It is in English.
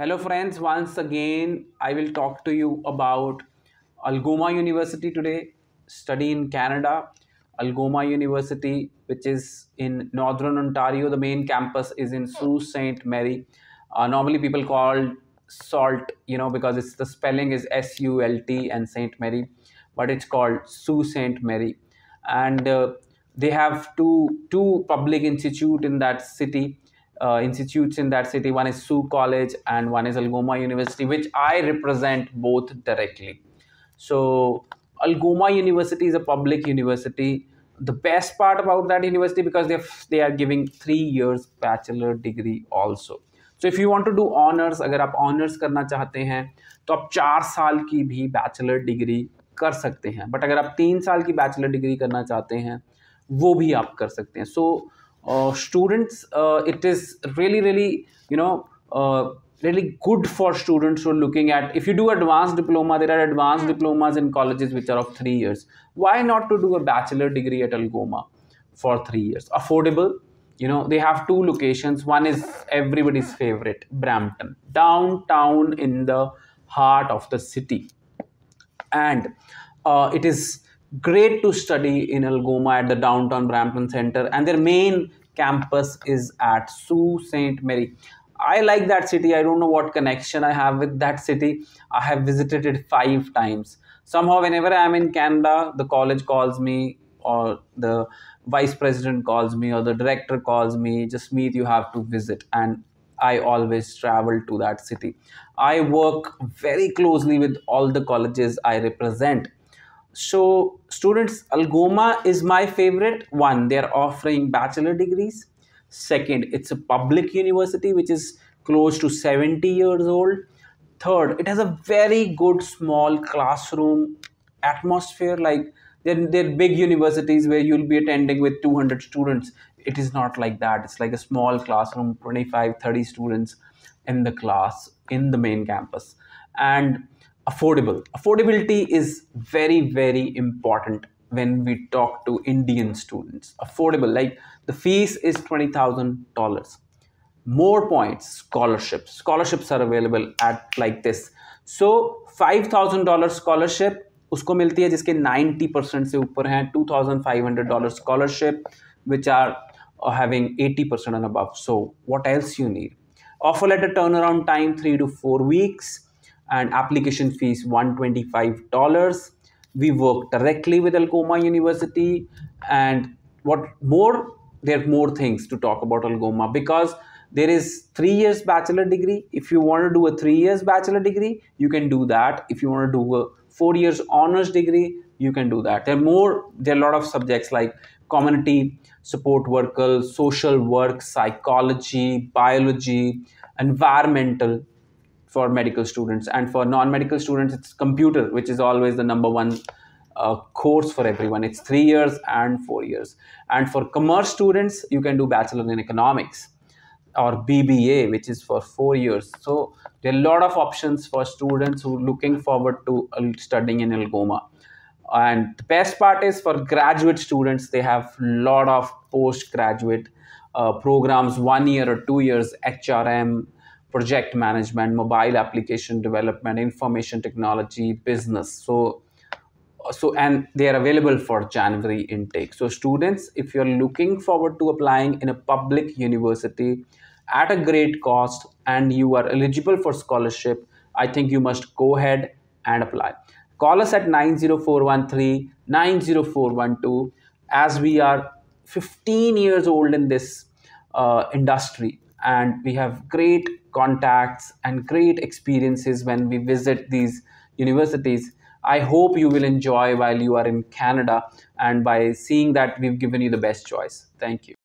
Hello friends, once again I will talk to you about Algoma University today, study in Canada. Algoma University, which is in Northern Ontario, the main campus is in Sault Ste. Marie. Uh, normally people call Salt, you know, because it's the spelling is S-U-L-T and Saint Mary, but it's called Sault Ste. Marie. And uh, they have two two public institute in that city uh, institutes in that city. One is Sault College and one is Algoma University, which I represent both directly. So Algoma University is a public university. The best part about that university because they they are giving three years bachelor degree also. So if you want to do honors, अगर आप honors करना चाहते हैं तो आप चार साल की भी बैचलर डिग्री कर सकते हैं बट अगर आप तीन साल की बैचलर डिग्री करना चाहते हैं वो भी आप कर सकते हैं so, uh, students uh, it is really really you know uh, really good for students who are looking at if you do advanced diploma there are advanced mm. diplomas in colleges which are of three years. Why not to do a bachelor degree at algoma for three years? Affordable you know they have two locations. One is everybody's favorite brampton downtown in the heart of the city. And uh, it is great to study in Algoma at the downtown Brampton Center, and their main campus is at Sault Ste. Marie. I like that city. I don't know what connection I have with that city. I have visited it five times. Somehow, whenever I'm in Canada, the college calls me, or the vice president calls me, or the director calls me, just meet, you have to visit. And I always travel to that city. I work very closely with all the colleges I represent so students algoma is my favorite one. They're offering bachelor degrees. Second it's a public university which is close to 70 years old. Third it has a very good small classroom atmosphere. Like they're, they're big universities where you'll be attending with 200 students. It is not like that. It's like a small classroom 25 30 students in the class in the main campus. And affordable affordability is very very important when we talk to indian students affordable like the fees is $20000 more points scholarships scholarships are available at like this so $5000 scholarship उसको मिलती है जिसके 90 percent से ऊपर हैं $2500 scholarship which are having 80 percent and above so what else you need offer letter turnaround time 3 to 4 weeks and application fees $125 we work directly with algoma university. And what more there are more things to talk about algoma because there is three years bachelor degree. If you want to do a three years bachelor degree you can do that. If you want to do a four years honors degree you can do that. There are more there are a lot of subjects like community support workers social work psychology biology environmental for medical students. And for non-medical students it's computer which is always the number one uh, course for everyone. It's three years and four years. And for commerce students you can do bachelor in economics or bba which is for four years. So there are a lot of options for students who are looking forward to uh, studying in algoma. And the best part is for graduate students they have a lot of postgraduate uh, programs one year or two years hrm project management, mobile application development, information technology, business. So, so and they are available for January intake. So students, if you're looking forward to applying in a public university at a great cost and you are eligible for scholarship, I think you must go ahead and apply. Call us at 90413 90412 as we are 15 years old in this uh, industry and we have great contacts and great experiences when we visit these universities. I hope you will enjoy while you are in Canada and by seeing that we've given you the best choice. Thank you.